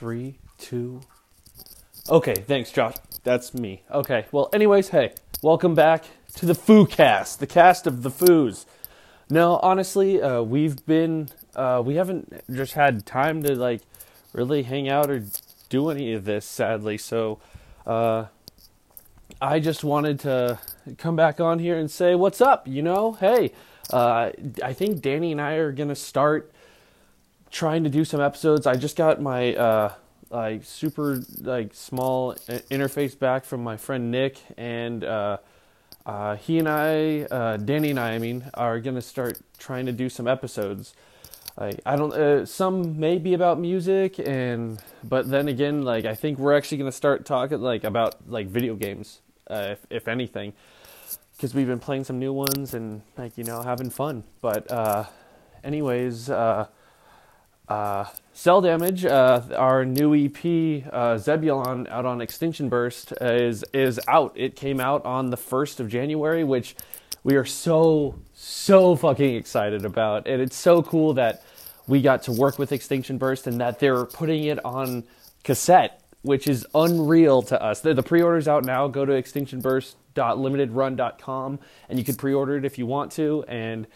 Three, two. Okay, thanks, Josh. That's me. Okay, well, anyways, hey, welcome back to the Foo Cast, the cast of the Foos. No, honestly, uh, we've been, uh, we haven't just had time to, like, really hang out or do any of this, sadly, so, uh, I just wanted to come back on here and say, what's up, you know? Hey, uh, I think Danny and I are to start trying to do some episodes. I just got my uh, like super like small interface back from my friend Nick, and uh, uh, he and I, uh, Danny and I, I mean, are gonna start trying to do some episodes. Like I don't, uh, some may be about music, and but then again, like I think we're actually gonna start talking like about like video games, uh, if, if anything, because we've been playing some new ones and like you know having fun. But anyways uh, Cell Damage, uh, our new EP, uh, Zebulon, out on Extinction Burst, is is out. It came out on the first of January, which we are so so fucking excited about, and it's so cool that we got to work with Extinction Burst and that they're putting it on cassette, which is unreal to us. The, the pre-order's out now. Go to extinctionburst.limitedrun.com and you can pre-order it if you want to, and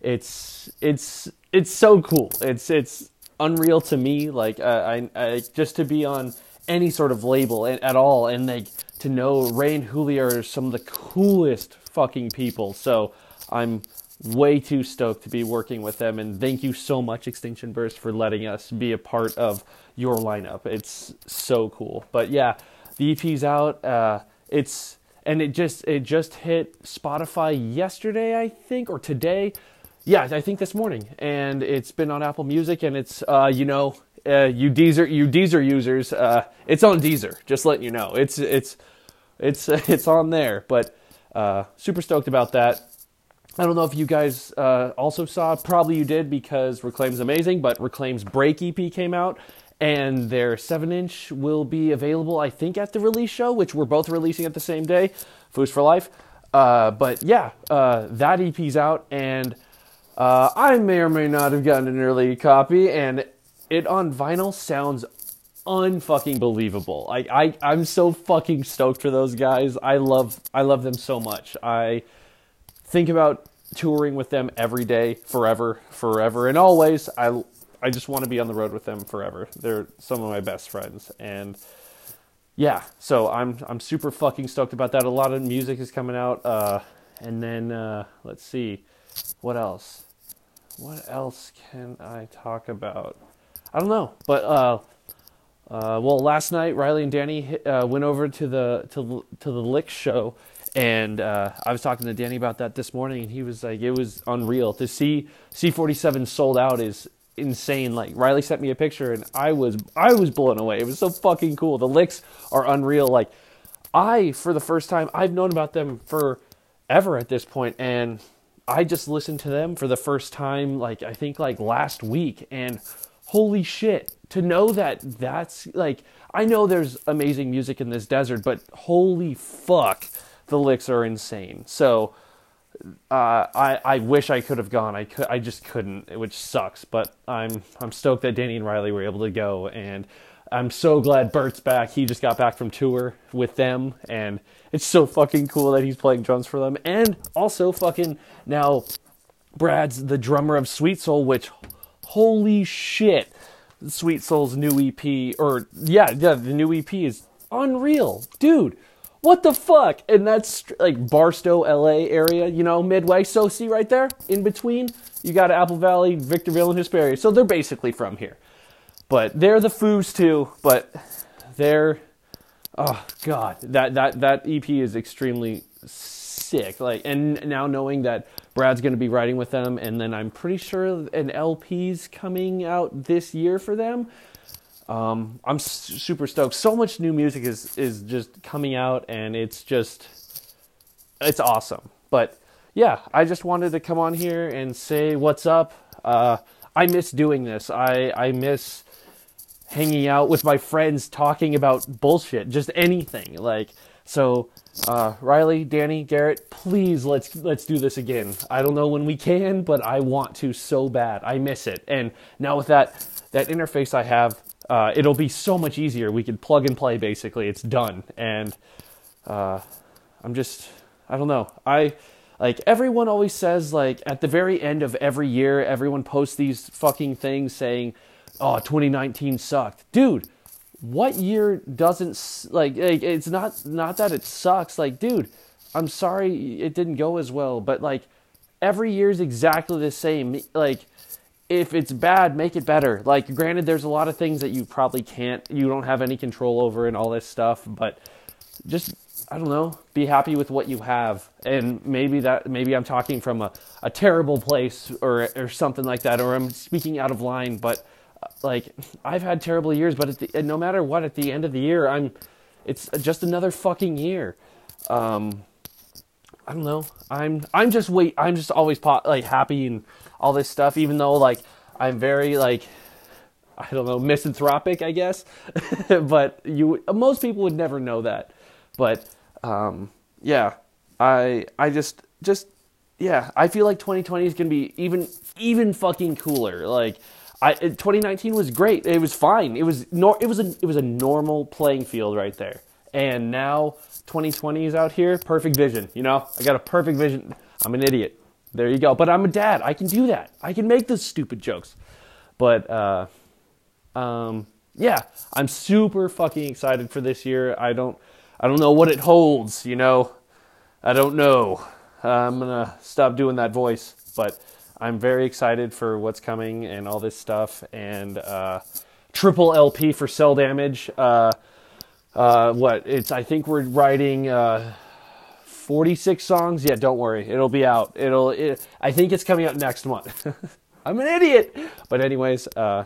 it's it's it's so cool. It's it's unreal to me. Like uh, I, I just to be on any sort of label at, at all, and like to know Ray and Julia are some of the coolest fucking people. So I'm way too stoked to be working with them, and thank you so much, Extinction Burst, for letting us be a part of your lineup. It's so cool. But yeah, the EP's out. Uh, it's and it just it just hit Spotify yesterday, I think, or today. Yeah, I think this morning, and it's been on Apple Music, and it's uh, you know, uh, you Deezer, you Deezer users, uh, it's on Deezer. Just letting you know, it's it's it's it's on there. But uh, super stoked about that. I don't know if you guys uh, also saw. Probably you did because Reclaim's amazing. But Reclaim's Break EP came out, and their seven inch will be available. I think at the release show, which we're both releasing at the same day. Foos for life. Uh, but yeah, that EP's out and uh, I may or may not have gotten an early copy, and it on vinyl sounds unfucking believable. Like I, I'm so fucking stoked for those guys. I love, I love them so much. I think about touring with them every day, forever, forever, and always. I, I just want to be on the road with them forever. They're some of my best friends, and yeah, so I'm, I'm super fucking stoked about that. A lot of music is coming out, uh, and then uh, let's see, what else what else can I talk about? I don't know, but uh, uh, well, last night Riley and Danny hit, uh, went over to the to to the Lick show, and uh, I was talking to Danny about that this morning, and he was like, it was unreal to see C47 sold out is insane. Like Riley sent me a picture, and I was I was blown away. It was so fucking cool. The Licks are unreal. Like I, for the first time, I've known about them for ever at this point, and I just listened to them for the first time, like I think like last week, and holy shit, to know that that's like I know there's amazing music in this desert, but holy fuck, the licks are insane. So uh, I I wish I could have gone. I could I just couldn't, which sucks. But I'm I'm stoked that Danny and Riley were able to go, and I'm so glad Bert's back. He just got back from tour with them, and it's so fucking cool that he's playing drums for them. And also, fucking now, Brad's the drummer of Sweet Soul, which, holy shit, Sweet Soul's new EP, or yeah, yeah, the new EP is unreal, dude. What the fuck? And that's like Barstow, LA area, you know, Midway. So see right there, in between, you got Apple Valley, Victorville, and Hesperia. So they're basically from here. But they're the Foos too. But they're oh god, that that that EP is extremely sick. Like, and now knowing that Brad's going to be writing with them, and then I'm pretty sure an LP's coming out this year for them. Um, I'm super stoked. So much new music is is just coming out, and it's just it's awesome. But yeah, I just wanted to come on here and say what's up. Uh, I miss doing this. I I miss hanging out with my friends talking about bullshit, just anything. Like so uh, Riley, Danny, Garrett, please let's let's do this again. I don't know when we can, but I want to so bad. I miss it. And now with that that interface I have, uh, it'll be so much easier. We could plug and play basically. It's done. And uh, I'm just, I don't know. I like everyone always says like at the very end of every year, everyone posts these fucking things saying, "Oh, 2019 sucked." Dude, what year doesn't like, it's not not that it sucks. Like, dude, I'm sorry it didn't go as well, but like every year is exactly the same. Like if it's bad, make it better. Like, granted, there's a lot of things that you probably can't, you don't have any control over and all this stuff, but just, I don't know, be happy with what you have. And maybe that, maybe I'm talking from a, a terrible place or, or something like that, or I'm speaking out of line, but like, I've had terrible years, but the, no matter what, at the end of the year, I'm, it's just another fucking year. Um, I don't know. I'm I'm just wait. I'm just always po- like happy and all this stuff. Even though like I'm very like I don't know misanthropic, I guess. but you most people would never know that. But um, yeah, I I just just yeah. I feel like 2020 is gonna be even even fucking cooler. Like I 2019 was great. It was fine. It was nor it was a it was a normal playing field right there. And now 2020 is out here, perfect vision. You know, I got a perfect vision. I'm an idiot. There you go. But I'm a dad. I can do that. I can make those stupid jokes. But uh, um, yeah, I'm super fucking excited for this year. I don't, I don't know what it holds. You know, I don't know. Uh, I'm gonna stop doing that voice, but I'm very excited for what's coming and all this stuff. And uh, triple LP for cell damage. Uh, uh, what it's I think we're writing uh, 46 songs. Yeah, don't worry, it'll be out. It'll. It, I think it's coming out next month. I'm an idiot, but anyways, uh,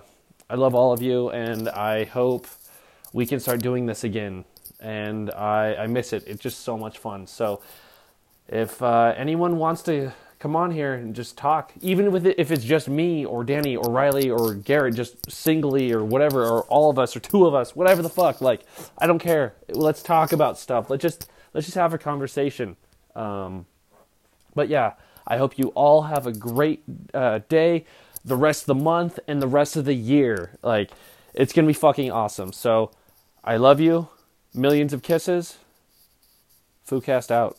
I love all of you, and I hope we can start doing this again. And I I miss it. It's just so much fun. So if uh, anyone wants to come on here and just talk, even with it, if it's just me or Danny or Riley or Garrett, just singly or whatever, or all of us or two of us, whatever the fuck. Like, I don't care. Let's talk about stuff. Let's just let's just have a conversation. Um, but yeah, I hope you all have a great uh, day, the rest of the month, and the rest of the year. Like, it's gonna be fucking awesome. So, I love you. Millions of kisses. Foo Cast out.